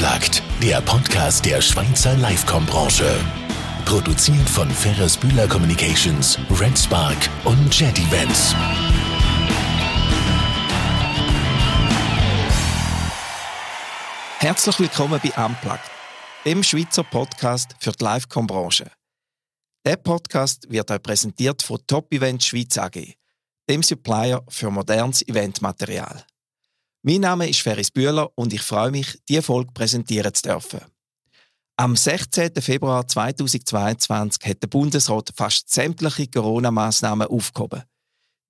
Unplugged, der Podcast der Schweizer Livecom-Branche. Produziert von Ferris Bühler Communications, Red Spark und Jet Events. Herzlich willkommen bei Unplugged, dem Schweizer Podcast für die Livecom-Branche. Der Podcast wird euch präsentiert von Top Event Schweiz AG, dem Supplier für modernes Eventmaterial. Mein Name ist Ferris Bühler und ich freue mich, diese Folge präsentieren zu dürfen. Am 16. Februar 2022 hat der Bundesrat fast sämtliche Corona-Massnahmen aufgehoben.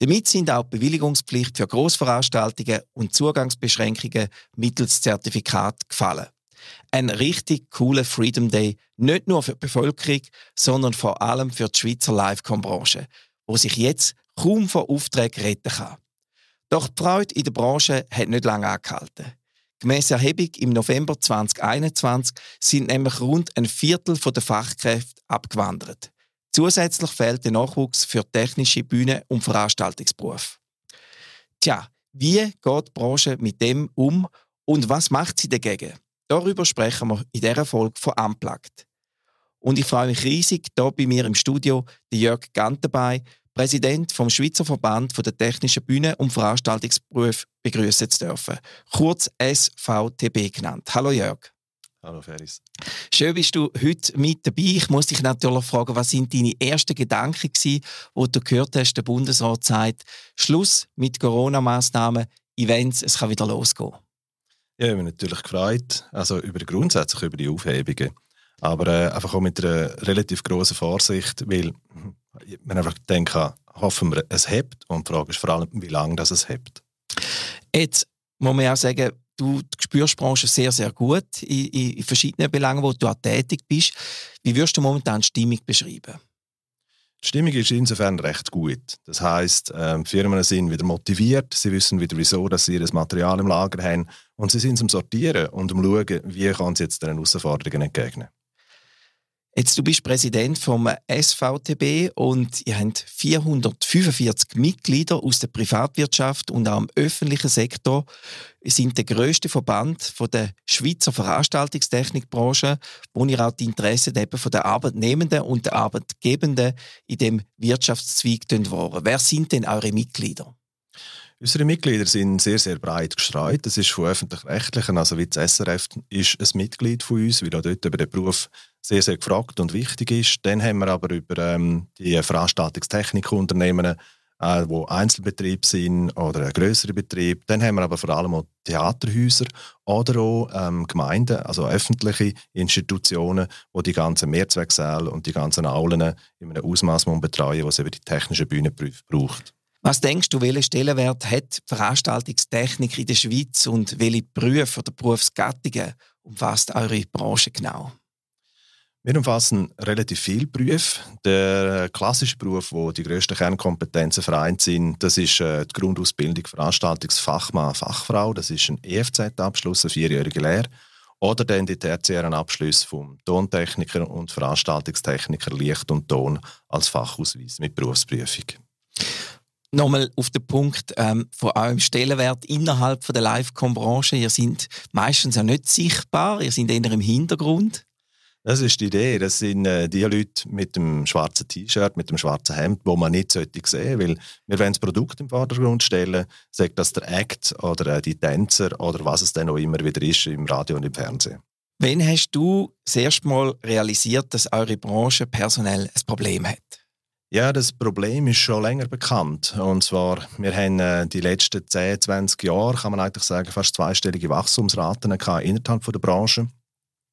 Damit sind auch die Bewilligungspflicht für Grossveranstaltungen und Zugangsbeschränkungen mittels Zertifikat gefallen. Ein richtig cooler Freedom Day, nicht nur für die Bevölkerung, sondern vor allem für die Schweizer Livecom-Branche, wo sich jetzt kaum vor Aufträgen retten kann. Doch die Freude in der Branche hat nicht lange angehalten. Gemäss Erhebung im November 2021 sind nämlich rund ein Viertel der Fachkräfte abgewandert. Zusätzlich fehlt der Nachwuchs für technische Bühnen- und Veranstaltungsberufe. Tja, wie geht die Branche mit dem um und was macht sie dagegen? Darüber sprechen wir in dieser Folge von Unplugged. Und ich freue mich riesig, hier bei mir im Studio Jörg Gantenbei, Präsident vom Schweizer Verband der Technischen Bühne- und Veranstaltungsberufe begrüßen zu dürfen. Kurz SVTB genannt. Hallo Jörg. Hallo Ferris. Schön bist du heute mit dabei. Ich muss dich natürlich fragen, was sind deine ersten Gedanken gewesen, wo du gehört hast, der Bundesrat sagt, Schluss mit Corona-Massnahmen, Events, es kann wieder losgehen. Ja, ich bin natürlich gefreut, also über grundsätzlich über die Aufhebungen, aber äh, einfach auch mit einer relativ großen Vorsicht, weil man einfach denken hoffen wir, es hebt. Und die Frage ist vor allem, wie lange das es hebt. Jetzt muss man auch sagen, du spürst die Branche sehr, sehr gut in, in, verschiedenen Belangen, wo du auch tätig bist. Wie würdest du momentan die Stimmung beschreiben? Die Stimmung ist insofern recht gut. Das heisst, äh, Firmen sind wieder motiviert, sie wissen wieder, wieso dass sie ihr Material im Lager haben und sie sind zum Sortieren und um schauen, wie kann sie jetzt den Herausforderungen entgegnen. Jetzt, du bist Präsident vom SVTB und ihr habt 445 Mitglieder aus der Privatwirtschaft und auch im öffentlichen Sektor. Ihr sind der grösste Verband von der Schweizer Veranstaltungstechnikbranche, wo ihr auch die Interessen der Arbeitnehmenden und der Arbeitgebenden in dem Wirtschaftszweig wahren. Wer sind denn eure Mitglieder? Unsere Mitglieder sind sehr, sehr breit gestreut. Das ist von öffentlich-rechtlichen, also wie das SRF, ist ein Mitglied von uns, weil auch dort über den Beruf sehr, sehr gefragt und wichtig ist. Dann haben wir aber über ähm, die Veranstaltungstechnikunternehmen, äh, wo Einzelbetrieb sind oder ein größere Betrieb. Dann haben wir aber vor allem auch Theaterhäuser oder auch ähm, Gemeinden, also öffentliche Institutionen, wo die ganzen Mehrzwecksäle und die ganzen Aulen in einem Ausmaß betreuen, was eben die technische Bühne braucht. Was denkst du, welchen Stellenwert hat Veranstaltungstechnik in der Schweiz und welche Berufe oder Berufsgattungen umfasst eure Branche genau? Wir umfassen relativ viele Berufe. Der klassische Beruf, wo die grössten Kernkompetenzen vereint sind, das ist äh, die Grundausbildung Veranstaltungsfachmann, Fachfrau. Das ist ein EFZ-Abschluss, eine vierjährige Lehre. Oder dann die tertiären Abschlüsse vom Tontechniker und Veranstaltungstechniker Licht und Ton als Fachausweis mit Berufsprüfung nochmal auf den Punkt ähm, von eurem Stellenwert innerhalb von der Livecom-Branche. Ihr seid meistens ja nicht sichtbar, ihr seid eher im Hintergrund. Das ist die Idee. Das sind äh, die Leute mit dem schwarzen T-Shirt, mit dem schwarzen Hemd, wo man nicht sollte sehen weil wir wollen das Produkt im Vordergrund stellen, sagt das der Act oder äh, die Tänzer oder was es dann auch immer wieder ist im Radio und im Fernsehen. Wann hast du das erste Mal realisiert, dass eure Branche personell ein Problem hat? Ja, das Problem ist schon länger bekannt. Und zwar, wir haben äh, die letzten 10, 20 Jahre, kann man eigentlich sagen, fast zweistellige Wachstumsraten innerhalb der Branche.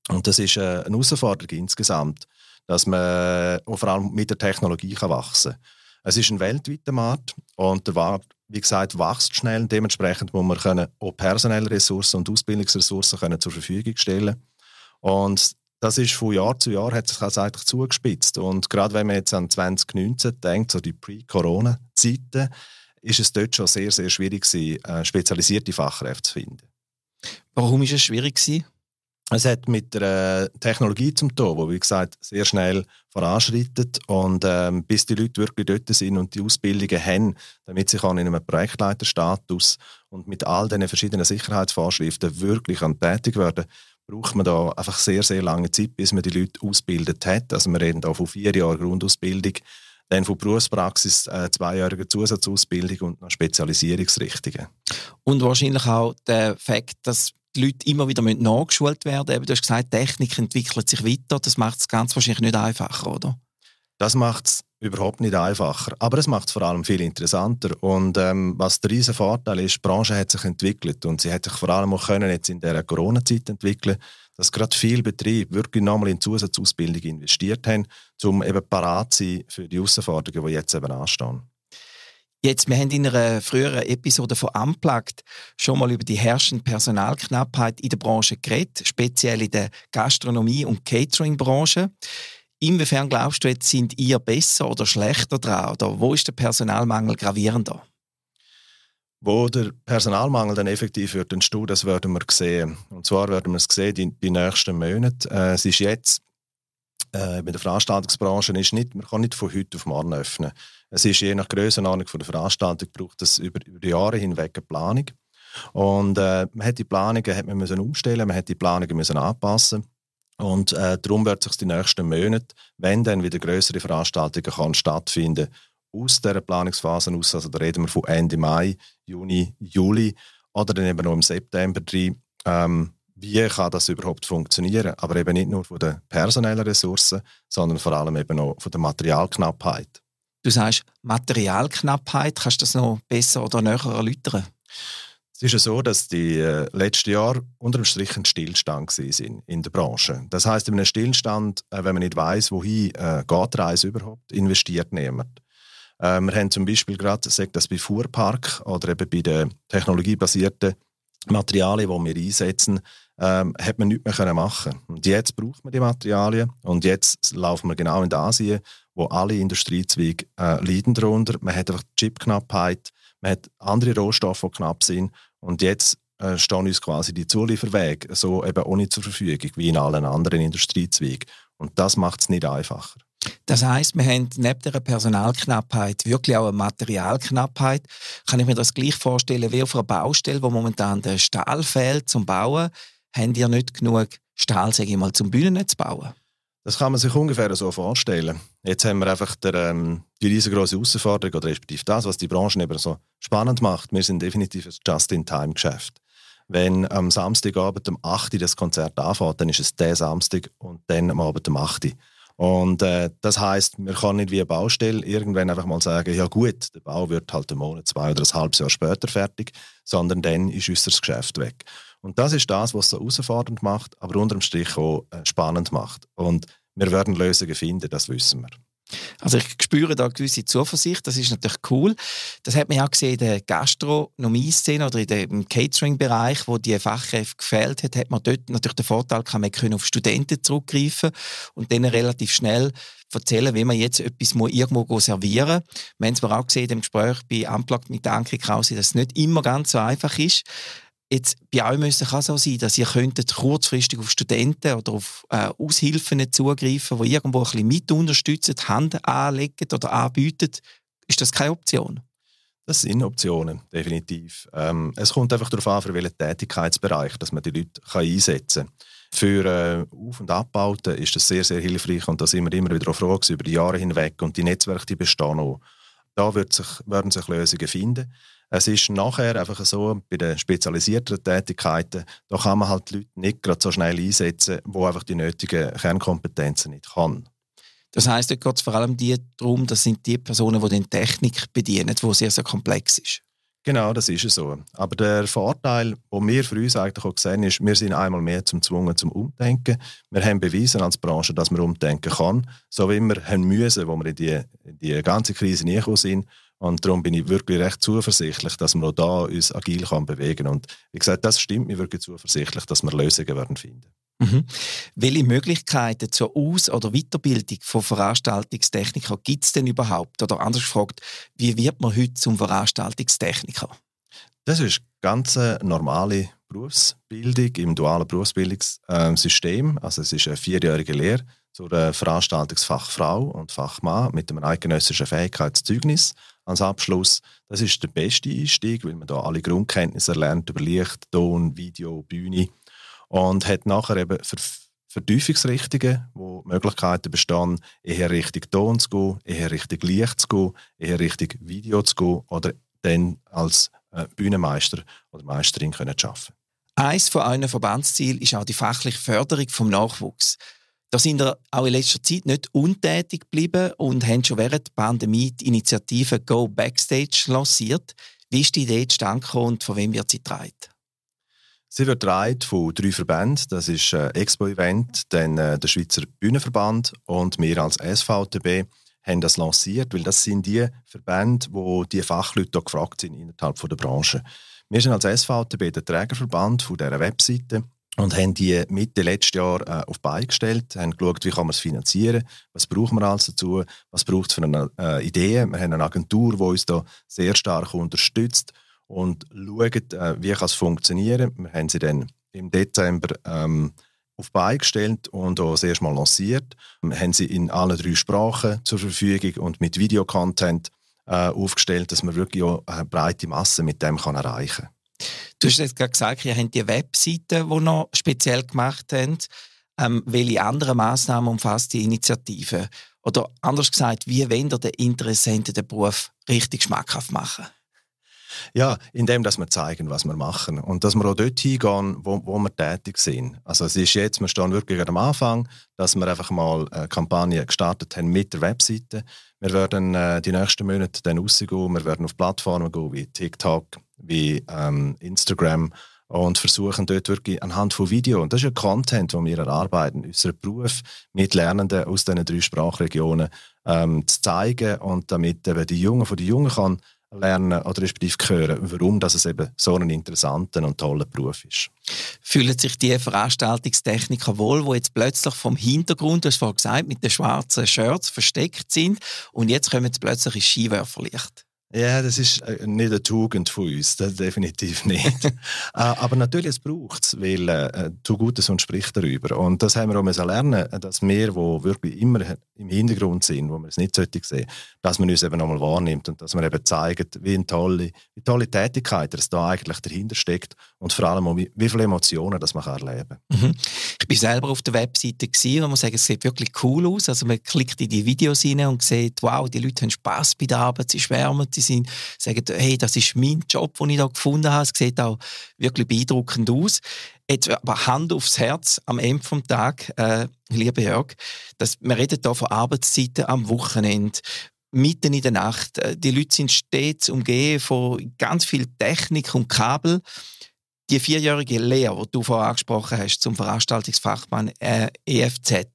Und das ist äh, eine Herausforderung insgesamt, dass man äh, vor allem mit der Technologie kann wachsen kann. Es ist ein weltweiter Markt und der Markt, wie gesagt, wächst schnell. Dementsprechend muss man können auch personelle Ressourcen und Ausbildungsressourcen können zur Verfügung stellen. Und das ist von Jahr zu Jahr hat sich das eigentlich zugespitzt. Und gerade wenn man jetzt an 2019 denkt, so die Pre-Corona-Zeiten, ist es dort schon sehr, sehr schwierig gewesen, äh, spezialisierte Fachkräfte zu finden. Warum ist es schwierig gewesen? Es hat mit der äh, Technologie zum tun, wo wie gesagt sehr schnell voranschreitet und ähm, bis die Leute wirklich dort sind und die Ausbildungen haben, damit sie in einem Projektleiterstatus und mit all diesen verschiedenen Sicherheitsvorschriften wirklich tätig werden braucht man da einfach sehr, sehr lange Zeit, bis man die Leute ausgebildet hat. Also wir reden da von vier Jahren Grundausbildung, dann von Berufspraxis, äh, zweijähriger Zusatzausbildung und noch Spezialisierungsrichtungen. Und wahrscheinlich auch der Fakt, dass die Leute immer wieder nachgeschult werden müssen. Du hast gesagt, Technik entwickelt sich weiter. Das macht es ganz wahrscheinlich nicht einfacher, oder? Das macht es überhaupt nicht einfacher. Aber es macht es vor allem viel interessanter. Und ähm, was der riesen Vorteil ist, die Branche hat sich entwickelt und sie hat sich vor allem auch können jetzt in der Corona-Zeit entwickeln, dass gerade viele Betriebe wirklich nochmal in Zusatzausbildung investiert haben, um eben parat zu sein für die Herausforderungen, die jetzt eben anstehen. Jetzt, wir haben in einer früheren Episode von Unplugged schon mal über die herrschende Personalknappheit in der Branche geredet, speziell in der Gastronomie- und Catering-Branche. Inwiefern glaubst du, jetzt sind ihr besser oder schlechter dran? Oder wo ist der Personalmangel gravierender? Wo der Personalmangel dann effektiv wird entstehen, das werden wir sehen. Und zwar werden wir es sehen in den nächsten Monaten. Äh, es ist jetzt äh, bei der Veranstaltungsbranche ist nicht, man kann nicht von heute auf morgen öffnen. Es ist je nach Größenordnung der Veranstaltung braucht es über, über die Jahre hinweg eine Planung. Und äh, man hat die Planungen hat man müssen umstellen, man hat die Planungen müssen anpassen. Und äh, darum wird sich die nächsten Monate, wenn dann wieder größere Veranstaltungen kann stattfinden, aus dieser Planungsphase aus, also da reden wir von Ende Mai, Juni, Juli oder dann eben noch im September drin, ähm, wie kann das überhaupt funktionieren? Aber eben nicht nur von den personellen Ressourcen, sondern vor allem eben auch von der Materialknappheit. Du sagst Materialknappheit, kannst du das noch besser oder näher erläutern? Es ist ja so, dass die äh, letzten Jahre unter dem Strich ein Stillstand sind in der Branche. Das heißt, in einem Stillstand, äh, wenn man nicht weiß, wohin äh, geht die Reise überhaupt, investiert niemand. Äh, wir haben zum Beispiel gerade, sagt das bei Fuhrpark oder eben bei den technologiebasierten Materialien, die wir einsetzen, ähm, hat man nichts mehr können machen Und jetzt braucht man die Materialien und jetzt laufen wir genau in Asien, wo alle Industriezweige äh, leiden darunter. Man hat einfach Chipknappheit, man hat andere Rohstoffe, die knapp sind und jetzt äh, stehen uns quasi die Zulieferwege so eben auch nicht zur Verfügung wie in allen anderen Industriezweigen. Und das macht es nicht einfacher. Das heißt, wir haben neben der Personalknappheit wirklich auch eine Materialknappheit. Kann ich mir das gleich vorstellen wie auf einer Baustelle, wo momentan der Stahl fehlt zum Bauen? Haben ihr nicht genug Stahl, sage ich mal, zum Bühnennetz bauen? Das kann man sich ungefähr so vorstellen. Jetzt haben wir einfach der, ähm, die riesengroße Herausforderung, oder respektive das, was die Branche eben so spannend macht. Wir sind definitiv ein Just-in-Time-Geschäft. Wenn am Samstagabend um 8 Uhr das Konzert anfängt, dann ist es der Samstag und dann am Abend um 8 Uhr. Und äh, das heißt, wir können nicht wie eine Baustelle irgendwann einfach mal sagen, ja gut, der Bau wird halt einen Monat, zwei oder ein halbes Jahr später fertig, sondern dann ist unser Geschäft weg. Und das ist das, was es so herausfordernd macht, aber unterm Strich auch äh, spannend macht. Und wir werden Lösungen finden, das wissen wir. Also ich spüre da gewisse Zuversicht, das ist natürlich cool. Das hat man auch gesehen in der Gastronomie-Szene oder dem Catering-Bereich, wo die Fachkräfte gefehlt hat, hat man dort natürlich den Vorteil gehabt, man können auf Studenten zurückgreifen und denen relativ schnell erzählen, wie man jetzt etwas irgendwo servieren muss. Wir haben es auch gesehen im Gespräch bei Unplugged mit Anke Krause, dass es nicht immer ganz so einfach ist. Jetzt, bei euch müsste es auch so sein, dass ihr könntet kurzfristig auf Studenten oder auf äh, Aushilfen zugreifen, die irgendwo ein bisschen mit unterstützen, Hand anlegen oder anbieten. Ist das keine Option? Das sind Optionen, definitiv. Ähm, es kommt einfach darauf an, für welchen Tätigkeitsbereich dass man die Leute kann einsetzen kann. Für äh, Auf- und Abbauten ist das sehr, sehr hilfreich und da sind wir immer wieder froh über die Jahre hinweg und die Netzwerke die bestehen auch. Da wird sich, werden sich Lösungen finden. Es ist nachher einfach so, bei den spezialisierten Tätigkeiten, da kann man halt die Leute nicht gerade so schnell einsetzen, wo einfach die nötigen Kernkompetenzen nicht kann. Das heißt, dort geht es vor allem die darum, das sind die Personen, die die Technik bedienen, die sehr, sehr komplex ist. Genau, das ist so. Aber der Vorteil, den wir für uns eigentlich auch sehen, ist, wir sind einmal mehr zum Zwungen zum Umdenken. Wir haben bewiesen als Branche, dass man umdenken kann, so wie wir haben müssen, wo wir in die, in die ganze Krise nie sind. Und darum bin ich wirklich recht zuversichtlich, dass wir auch da uns agil kann bewegen kann. Und wie gesagt, das stimmt mir wirklich zuversichtlich, dass wir Lösungen werden finden. Mhm. Welche Möglichkeiten zur Aus- oder Weiterbildung von Veranstaltungstechnikern gibt es denn überhaupt? Oder anders gefragt, wie wird man heute zum Veranstaltungstechniker? Das ist ganz eine normale Berufsbildung im dualen Berufsbildungssystem. Also es ist eine vierjährige Lehre zur Veranstaltungsfachfrau und Fachmann mit einem eidgenössischen Fähigkeitszeugnis als Abschluss. Das ist der beste Einstieg, weil man da alle Grundkenntnisse erlernt über Licht, Ton, Video, Bühne. und hat nachher eben für Vertiefungsrichtungen, wo Möglichkeiten bestehen, eher Richtung Ton zu gehen, eher Richtung Licht zu gehen, eher Richtung Video zu gehen oder dann als äh, Bühnenmeister oder Meisterin können arbeiten. Eines von euren Verbandszielen ist auch die fachliche Förderung vom Nachwuchs. Da sind wir auch in letzter Zeit nicht untätig geblieben und haben schon während der Pandemie die Initiative Go Backstage lanciert. Wie ist die Idee zustande und von wem wird sie getragen? Sie wird getragen von drei Verbänden. Das ist äh, Expo-Event, dann äh, der Schweizer Bühnenverband und wir als SVTB haben das lanciert, weil das sind die Verbände, wo die Fachleute gefragt sind innerhalb der Branche. Wir sind als SVTB der Trägerverband von dieser Webseite und haben die Mitte letztes Jahr äh, auf Beine gestellt, haben geschaut, wie kann man es finanzieren, was brauchen wir alles dazu, was braucht es für eine äh, Idee. Wir haben eine Agentur, die uns da sehr stark unterstützt und schaut, äh, wie kann es funktionieren. Wir haben sie dann im Dezember ähm, auf Beine gestellt und auch das Mal lanciert. Wir haben sie in allen drei Sprachen zur Verfügung und mit Videocontent äh, aufgestellt, dass man wirklich auch eine breite Masse mit dem kann erreichen kann. Du hast jetzt gerade gesagt, ihr habt die Webseite, die noch speziell gemacht haben. Ähm, welche anderen Massnahmen umfasst die Initiative? Oder anders gesagt, wie wollt ihr den Interessenten den Beruf richtig schmackhaft machen? Ja, indem dass wir zeigen, was wir machen und dass wir auch dort hingehen, wo, wo wir tätig sind. Also es ist jetzt, wir stehen wirklich am Anfang, dass wir einfach mal eine Kampagne gestartet haben mit der Webseite. Wir werden äh, die nächsten Monate dann rausgehen, wir werden auf Plattformen gehen wie TikTok, wie ähm, Instagram und versuchen dort wirklich anhand von Video, und das ist ja Content, den wir erarbeiten, unseren Beruf mit Lernenden aus diesen drei Sprachregionen ähm, zu zeigen und damit eben die Jungen von den Jungen kann lernen oder respektive hören, warum das es eben so ein interessanter und toller Beruf ist. Fühlen sich die Veranstaltungstechniker wohl, die jetzt plötzlich vom Hintergrund, du hast vorhin gesagt, mit den schwarzen Shirts versteckt sind und jetzt kommen sie plötzlich ins Skiwerferlicht? Ja, das ist äh, nicht eine Tugend von uns, das definitiv nicht. Äh, aber natürlich, es braucht es, weil äh, tu Gutes und spricht darüber. Und das haben wir auch müssen lernen, dass wir, wo wirklich immer im Hintergrund sind, wo wir es nicht sehen, dass man uns eben nochmal wahrnimmt und dass wir eben zeigen, wie eine tolle, wie tolle Tätigkeit es da eigentlich dahinter steckt und vor allem auch, wie, wie viele Emotionen das man kann erleben kann. Mhm. Ich bin selber auf der Webseite gewesen, und man sagen, es sieht wirklich cool aus. Also man klickt in die Videos rein und sieht, wow, die Leute haben Spaß bei der Arbeit, sie schwärmen, sie sind, sagen, hey, das ist mein Job, den ich da gefunden habe. Es sieht auch wirklich beeindruckend aus. Jetzt aber Hand aufs Herz am Ende des Tages, äh, lieber Jörg, dass, wir reden hier von Arbeitszeiten am Wochenende, mitten in der Nacht. Äh, die Leute sind stets umgeben von ganz viel Technik und Kabel. Die vierjährige Lehre, die du vorher angesprochen hast, zum Veranstaltungsfachmann äh, EFZ,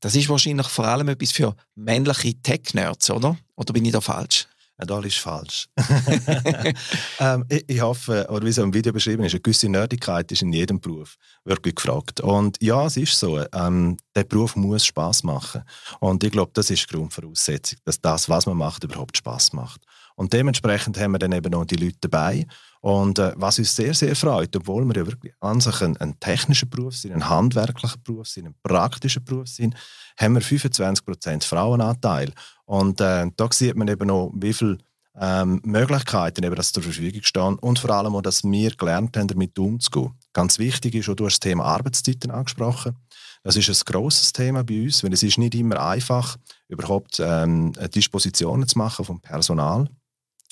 das ist wahrscheinlich vor allem etwas für männliche Tech-Nerds, oder? Oder bin ich da falsch? Das ist falsch. ähm, ich, ich, hoffe, oder wie es im Video beschrieben ist, eine gewisse Nerdigkeit ist in jedem Beruf wirklich gefragt. Und ja, es ist so, ähm, der Beruf muss Spaß machen. Und ich glaube, das ist die Grundvoraussetzung, dass das, was man macht, überhaupt Spaß macht. Und dementsprechend haben wir dann eben auch die Leute dabei. Und äh, was uns sehr, sehr freut, obwohl wir ja wirklich an sich ein, ein technischer Beruf sind, ein handwerklicher Beruf sind, ein praktischer Beruf sind, haben wir 25% Frauenanteil. Und äh, da sieht man eben auch, wie viele ähm, Möglichkeiten eben, das zur Verfügung stehen und vor allem auch, dass wir gelernt haben, damit umzugehen. Ganz wichtig ist, auch, du hast das Thema Arbeitszeiten angesprochen. Das ist ein grosses Thema bei uns, weil es ist nicht immer einfach, überhaupt ähm, Dispositionen zu machen vom Personal.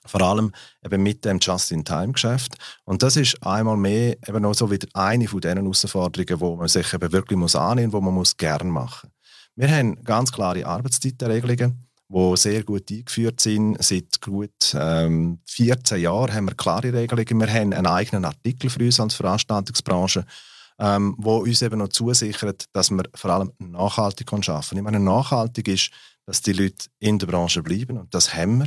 Vor allem eben mit dem Just-in-Time-Geschäft. Und das ist einmal mehr eben auch so wieder eine von diesen Herausforderungen, wo man sich eben wirklich muss annehmen muss, wo man muss gerne machen Wir haben ganz klare Arbeitszeitenregelungen, die sehr gut eingeführt sind. Seit gut ähm, 14 Jahren haben wir klare Regelungen. Wir haben einen eigenen Artikel für uns als Veranstaltungsbranche, ähm, wo uns eben noch zusichert, dass wir vor allem nachhaltig arbeiten können. Ich meine, nachhaltig ist, dass die Leute in der Branche bleiben und das haben wir.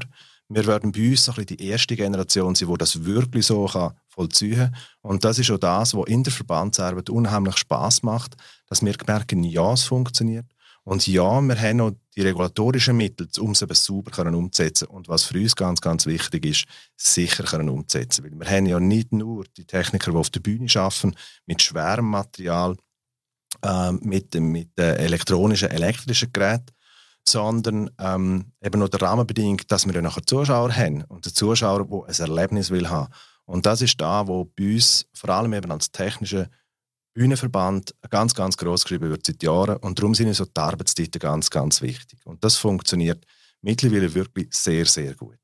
Wir werden bei uns so ein die erste Generation sein, die das wirklich so kann vollziehen kann. Und das ist auch das, was in der Verbandsarbeit unheimlich Spaß macht, dass wir merken, ja, es funktioniert. Und ja, wir haben auch die regulatorischen Mittel, um es sauber umzusetzen. Und was für uns ganz, ganz wichtig ist, sicher umzusetzen. Weil wir haben ja nicht nur die Techniker, die auf der Bühne arbeiten, mit schwerem Material, äh, mit, mit äh, elektronischen, elektrischen Geräten, sondern ähm, eben nur der Rahmenbedingung, dass wir ja nachher Zuschauer haben und der Zuschauer, der ein Erlebnis will haben. Und das ist da, wo bei uns vor allem eben als technische Bühnenverband ganz, ganz groß geschrieben wird seit Jahren und darum sind so die Arbeitszeiten ganz, ganz wichtig. Und das funktioniert mittlerweile wirklich sehr, sehr gut.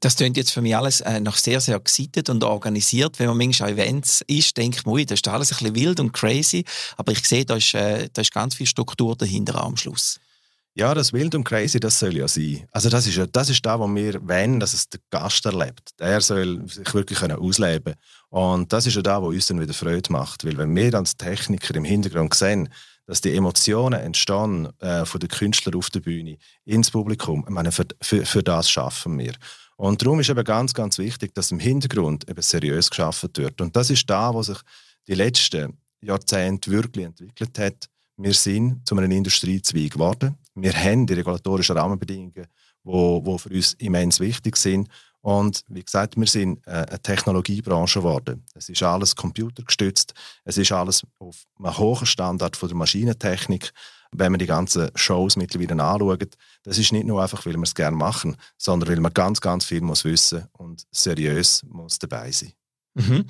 Das klingt jetzt für mich alles äh, noch sehr, sehr excited und organisiert. Wenn man manchmal an Events ist, denkt man, das ist alles ein bisschen wild und crazy. Aber ich sehe, da ist, äh, da ist ganz viel Struktur dahinter am Schluss. Ja, das Wild und Crazy, das soll ja sein. Also das ist ja das ist da, wo wir wollen, dass es der Gast erlebt. Der soll sich wirklich können ausleben Und das ist ja da, wo uns dann wieder Freude macht. Weil wenn wir als Techniker im Hintergrund sehen, dass die Emotionen entstehen äh, von den Künstlern auf der Bühne ins Publikum, ich meine, für, für, für das schaffen wir. Und darum ist eben ganz, ganz wichtig, dass im Hintergrund eben seriös geschaffen wird. Und das ist da, wo sich die letzten Jahrzehnte wirklich entwickelt hat. Wir sind zu einem Industriezweig geworden. Wir haben die regulatorischen Rahmenbedingungen, die für uns immens wichtig sind. Und wie gesagt, wir sind äh, eine Technologiebranche geworden. Es ist alles computergestützt, es ist alles auf einem hohen Standard von der Maschinentechnik. Wenn man die ganzen Shows mittlerweile anschaut, das ist nicht nur einfach, weil wir es gerne machen, sondern weil man ganz, ganz viel muss wissen und seriös muss dabei sein. Mhm.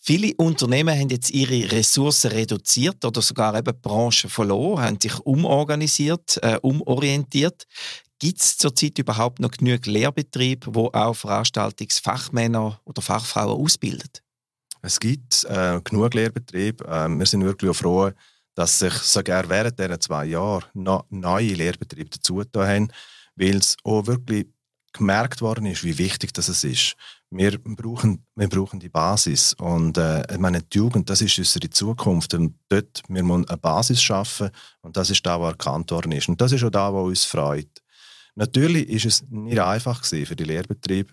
Viele Unternehmen haben jetzt ihre Ressourcen reduziert oder sogar eben Branche verloren, haben sich umorganisiert, äh, umorientiert. Gibt es zurzeit überhaupt noch genug Lehrbetriebe, wo auch Veranstaltungsfachmänner oder Fachfrauen ausbilden? Es gibt äh, genug Lehrbetriebe. Äh, wir sind wirklich froh, dass sich sogar während dieser zwei Jahre noch neue Lehrbetriebe dazu haben, weil es auch wirklich gemerkt worden ist, wie wichtig das ist. Wir brauchen, wir brauchen die Basis. Und äh, ich meine, die Jugend, das ist unsere Zukunft. Und dort wir müssen eine Basis schaffen. Und das ist da, was erkannt worden ist. Und das ist auch da, was uns freut. Natürlich ist es nicht einfach für die Lehrbetriebe,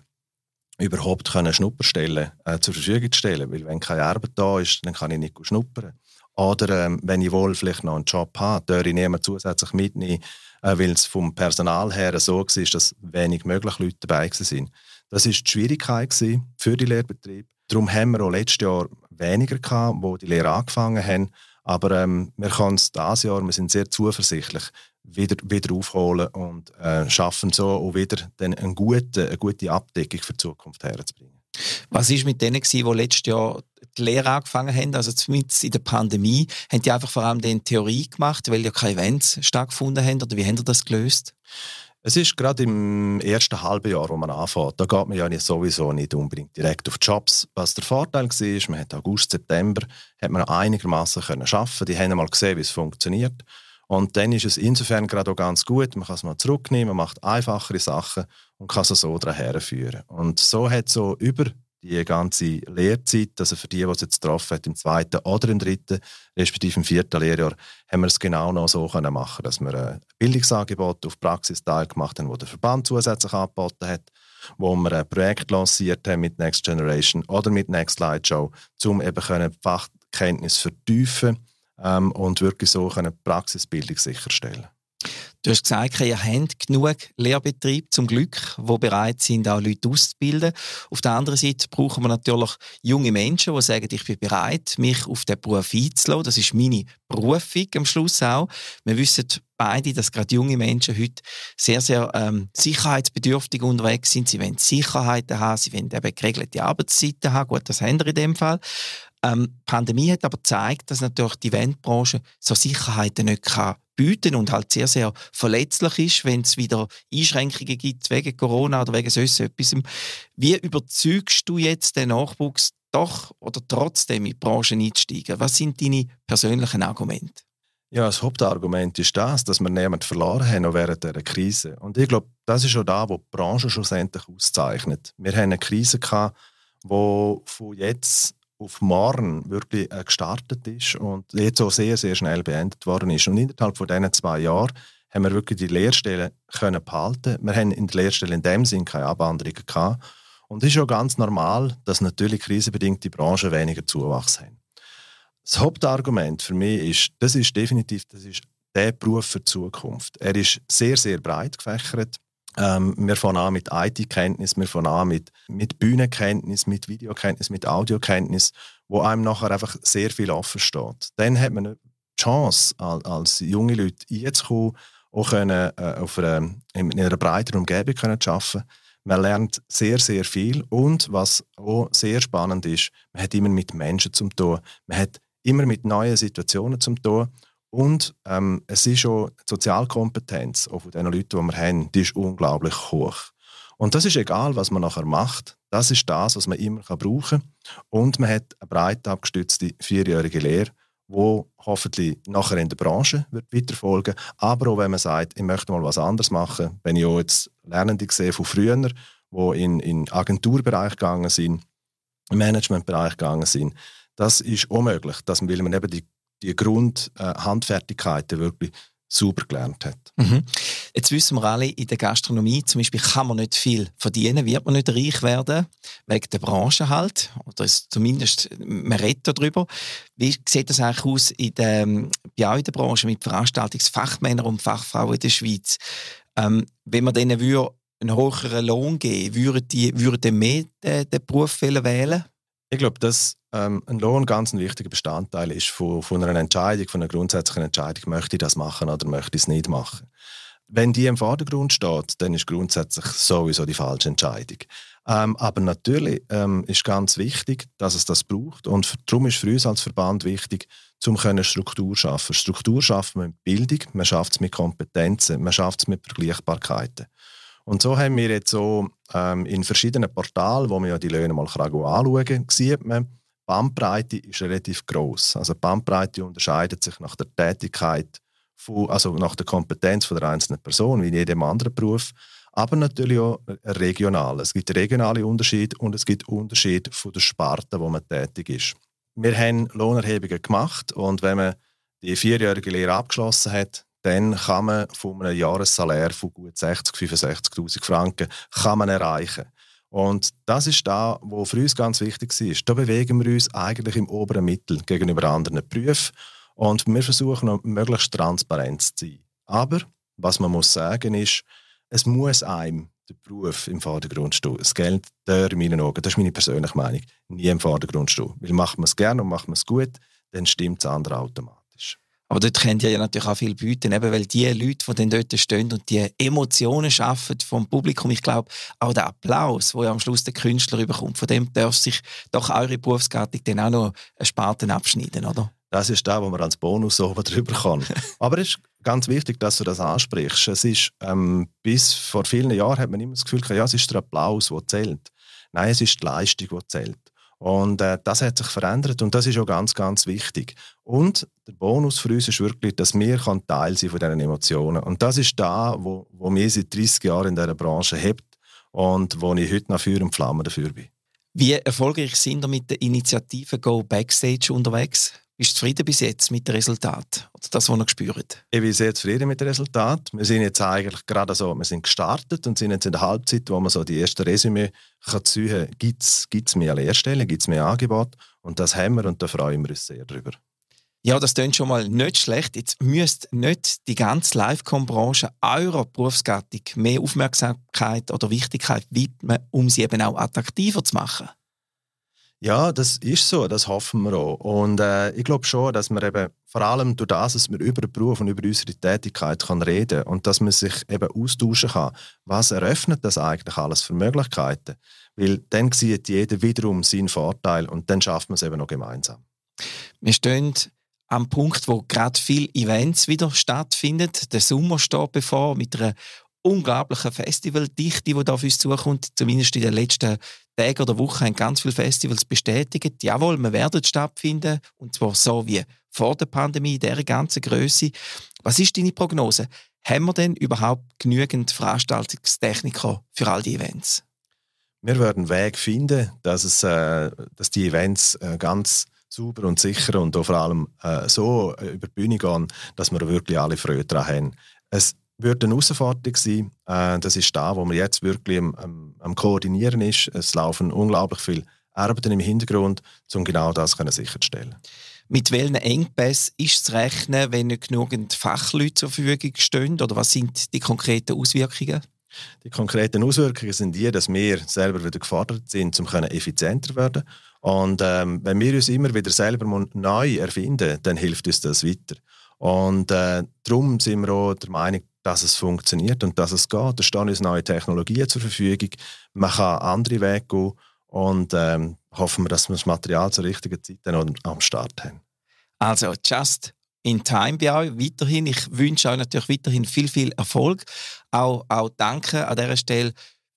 überhaupt können Schnupperstellen äh, zur Verfügung zu stellen. Weil wenn keine Arbeit da ist, dann kann ich nicht schnuppern. Oder ähm, wenn ich wohl vielleicht noch einen Job habe, darf ich niemand zusätzlich mitnehmen, äh, weil es vom Personal her so war, dass wenig möglich Leute dabei waren. Das war die Schwierigkeit für die Lehrbetriebe. Darum haben wir auch letztes Jahr weniger gehabt, wo die Lehre angefangen haben. Aber ähm, wir können es dieses Jahr, wir sind sehr zuversichtlich, wieder, wieder aufholen und äh, schaffen so auch wieder dann eine, gute, eine gute Abdeckung für die Zukunft herzubringen. Was war mit denen, die letztes Jahr die Lehre angefangen haben, also zumindest in der Pandemie, haben die einfach vor allem in Theorie gemacht, weil ja keine Events stattgefunden haben? Oder wie haben die das gelöst? Es ist gerade im ersten halben Jahr, wo man anfängt, da geht man ja nicht sowieso nicht unbedingt direkt auf Jobs. Was der Vorteil war, man hat August, September hat man einigermaßen können schaffen. Die haben mal gesehen, wie es funktioniert. Und dann ist es insofern gerade auch ganz gut, man kann es mal zurücknehmen, man macht einfachere Sachen und kann es so daher führen. Und so hat so über die ganze Lehrzeit, also für die, die es jetzt getroffen hat, im zweiten oder im dritten, respektive im vierten Lehrjahr, haben wir es genau noch so können machen dass wir ein Bildungsangebot auf Praxisteil gemacht haben, wo der Verband zusätzlich angeboten hat, wo wir ein Projekt lanciert haben mit Next Generation oder mit Next Light Show, um eben können Fachkenntnis vertiefen ähm, und wirklich so können Praxisbildung sicherstellen Du hast gesagt, ihr habt genug Lehrbetriebe zum Glück, die bereit sind, auch Leute auszubilden. Auf der anderen Seite brauchen wir natürlich junge Menschen, die sagen, ich bin bereit, mich auf den Beruf einzulassen. Das ist meine Berufung am Schluss auch. Wir wissen beide, dass gerade junge Menschen heute sehr, sehr ähm, sicherheitsbedürftig unterwegs sind. Sie wollen Sicherheiten haben, sie wollen eben geregelte Arbeitszeiten haben. Gut, das haben wir in dem Fall. Ähm, die Pandemie hat aber gezeigt, dass natürlich die Eventbranche so Sicherheiten nicht kann bieten und halt sehr, sehr verletzlich ist, wenn es wieder Einschränkungen gibt wegen Corona oder wegen sonst etwas. Wie überzeugst du jetzt den Nachwuchs doch oder trotzdem in die Branche einzusteigen? Was sind deine persönlichen Argumente? Ja, das Hauptargument ist das, dass wir niemanden verloren haben während dieser Krise. Und ich glaube, das ist auch da, wo die Branche schlussendlich auszeichnet. Wir haben eine Krise die von jetzt auf morgen wirklich äh, gestartet ist und jetzt auch sehr, sehr schnell beendet worden ist. Und innerhalb von diesen zwei Jahren haben wir wirklich die Lehrstellen können behalten. Wir haben in der Lehrstelle in dem Sinn keine Abwanderungen gehabt. Und es ist auch ganz normal, dass natürlich krisenbedingte Branchen weniger Zuwachs haben. Das Hauptargument für mich ist, das ist definitiv das ist der Beruf für die Zukunft. Er ist sehr, sehr breit gefächert. Ähm, wir fangen an mit IT-Kenntnis, wir fangen an mit, mit Bühnenkenntnis, mit Videokenntnis, mit Audiokenntnis, wo einem nachher einfach sehr viel offen steht. Dann hat man eine Chance, als, als junge Leute einzukommen, auch können, äh, auf einer, in einer breiteren Umgebung können zu arbeiten. Man lernt sehr, sehr viel und was auch sehr spannend ist, man hat immer mit Menschen zu tun. Man hat immer mit neuen Situationen zum tun. Und ähm, es ist schon die Sozialkompetenz auch von den Leuten, die wir haben, die ist unglaublich hoch. Und das ist egal, was man nachher macht. Das ist das, was man immer brauchen kann. Und man hat eine breit abgestützte vierjährige Lehre, die hoffentlich nachher in der Branche wird weiterfolgen Aber auch wenn man sagt, ich möchte mal was anderes machen, wenn ich auch jetzt Lernende sehe von früher, die in den Agenturbereich gegangen sind, im Managementbereich gegangen sind, das ist unmöglich, dass, weil man eben die, die Grundhandfertigkeiten äh, wirklich super gelernt hat. Mhm. Jetzt wissen wir alle, in der Gastronomie zum Beispiel kann man nicht viel verdienen, wird man nicht reich werden, wegen der Branche halt, oder zumindest, man redet darüber. Wie sieht das eigentlich aus in der, bei euch in der Branche mit Veranstaltungsfachmännern und Fachfrauen in der Schweiz? Ähm, wenn man denen würde einen höheren Lohn geben, würden die, würden mehr den, den Beruf wählen? Ich glaube, dass ähm, ein Lohn ganz ein wichtiger Bestandteil ist von, von einer Entscheidung, von einer grundsätzlichen Entscheidung, möchte ich das machen oder möchte ich es nicht machen. Wenn die im Vordergrund steht, dann ist grundsätzlich sowieso die falsche Entscheidung. Ähm, aber natürlich ähm, ist ganz wichtig, dass es das braucht und darum ist für uns als Verband wichtig, können Struktur zu schaffen. Struktur schaffen wir mit Bildung, man schafft es mit Kompetenzen, man schafft es mit Vergleichbarkeiten. Und so haben wir jetzt so ähm, in verschiedenen Portalen, wo man ja die Löhne mal anschauen sieht man, Bandbreite ist relativ groß. Also Bandbreite unterscheidet sich nach der Tätigkeit, von, also nach der Kompetenz von der einzelnen Person, wie in jedem anderen Beruf, aber natürlich auch regional. Es gibt regionale Unterschiede und es gibt Unterschiede von der Sparte, wo man tätig ist. Wir haben Lohnerhebungen gemacht und wenn man die vierjährige Lehre abgeschlossen hat, dann kann man von einem Jahressalär von gut 60, 65'000 Franken kann man erreichen. Und das ist da, wo für uns ganz wichtig ist. Da bewegen wir uns eigentlich im oberen Mittel gegenüber anderen Berufen und wir versuchen möglichst transparent zu sein. Aber was man muss sagen ist, es muss einem der Beruf im Vordergrund stehen. Das Geld der in meinen Augen, das ist meine persönliche Meinung, nie im Vordergrund stehen. Weil macht man es gerne und macht man es gut, dann stimmt das andere automatisch. Aber dort könnt ihr ja natürlich auch viel bieten, eben weil die Leute, die dann dort stehen und die Emotionen schaffen vom Publikum, ich glaube, auch der Applaus, wo ja am Schluss der Künstler überkommt, von dem darf sich doch eure Berufsgattung dann auch noch einen Spaten abschneiden, oder? Das ist da, wo man als Bonus oben drüber kann. Aber es ist ganz wichtig, dass du das ansprichst. Es ist, ähm, bis vor vielen Jahren hat man immer das Gefühl, ja, es ist der Applaus, der zählt. Nein, es ist die Leistung, die zählt. Und äh, das hat sich verändert und das ist auch ganz, ganz wichtig. Und der Bonus für uns ist wirklich, dass wir Teil sein von diesen Emotionen. Und das ist da, wo, wo mir seit 30 Jahren in dieser Branche hebt und wo ich heute noch Feuer und Flamme dafür bin. Wie erfolgreich sind wir mit der Initiative Go Backstage unterwegs? Bist du zufrieden bis jetzt mit dem Resultat? Oder das, was ihr gespürt? Ich bin sehr zufrieden mit dem Resultat. Wir sind jetzt eigentlich gerade so, wir sind gestartet und sind jetzt in der Halbzeit, wo man so die ersten Resümee kann ziehen kann, gibt es mehr Lehrstellen, gibt es mehr Angebot und das haben wir und da freuen wir uns sehr drüber. Ja, das klingt schon mal nicht schlecht. Jetzt müsst nicht die ganze Livecom-Branche eurer Berufsgattung mehr Aufmerksamkeit oder Wichtigkeit widmen, um sie eben auch attraktiver zu machen. Ja, das ist so, das hoffen wir auch. Und äh, ich glaube schon, dass wir eben vor allem durch das, dass wir über den Beruf und über unsere Tätigkeit kann reden und dass man sich eben austauschen kann, was eröffnet das eigentlich alles für Möglichkeiten? Weil dann sieht jeder wiederum seinen Vorteil und dann schafft man es eben noch gemeinsam. Wir stehen am Punkt, wo gerade viele Events wieder stattfinden. Der Sommer steht bevor mit einer unglaublichen Festivaldichte, die da auf uns zukommt. Zumindest in den letzten Tagen oder Wochen haben ganz viele Festivals bestätigt, jawohl, wir werden stattfinden. Und zwar so wie vor der Pandemie, in dieser ganzen Größe. Was ist deine Prognose? Haben wir denn überhaupt genügend Veranstaltungstechniker für all die Events? Wir werden einen Weg finden, dass, es, äh, dass die Events äh, ganz sauber und sicher und vor allem äh, so äh, über die Bühne gehen, dass wir wirklich alle Freude daran haben. Es wird eine Herausforderung sein. Äh, das ist da, wo man jetzt wirklich am, am, am, Koordinieren ist. Es laufen unglaublich viele Arbeiten im Hintergrund, um genau das können sicherzustellen. Mit welchen Engpässen ist zu rechnen, wenn nicht genügend Fachleute zur Verfügung stehen? Oder was sind die konkreten Auswirkungen? Die konkreten Auswirkungen sind die, dass wir selber wieder gefordert sind, um effizienter zu werden. Und ähm, wenn wir uns immer wieder selber neu erfinden, dann hilft uns das weiter. Und äh, darum sind wir auch der Meinung, dass es funktioniert und dass es geht. Da stehen uns neue Technologien zur Verfügung. Man kann andere Wege gehen und ähm, hoffen wir, dass wir das Material zur richtigen Zeit dann am Start haben. Also, just in time bei euch weiterhin. Ich wünsche euch natürlich weiterhin viel, viel Erfolg. Auch, auch danke an dieser Stelle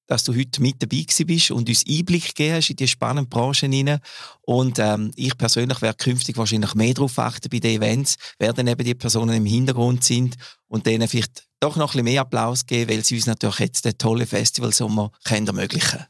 dass du heute mit dabei bist und uns Einblick gegeben hast in die spannenden Branchen hinein. Und ähm, ich persönlich werde künftig wahrscheinlich mehr darauf achten bei den Events, wer dann eben die Personen im Hintergrund sind und denen vielleicht doch noch ein bisschen mehr Applaus geben, weil sie uns natürlich jetzt den tollen Festivalsommer ermöglichen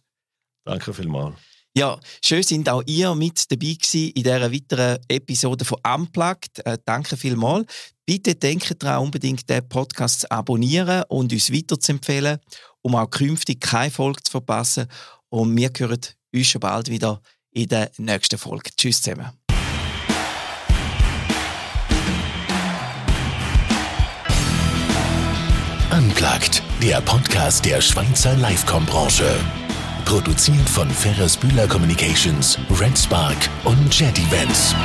Danke vielmals. Ja, schön sind auch ihr mit dabei gewesen in dieser weiteren Episode von Unplugged. Äh, danke vielmals. Bitte denkt daran, unbedingt den Podcast zu abonnieren und uns weiterzuempfehlen um auch künftig keine Folge zu verpassen. Und wir hören uns schon bald wieder in der nächsten Folge. Tschüss zusammen. Unplugged, der Podcast der Schweizer Livecom-Branche. Produziert von Ferris Bühler Communications, Red Spark und Jet Events.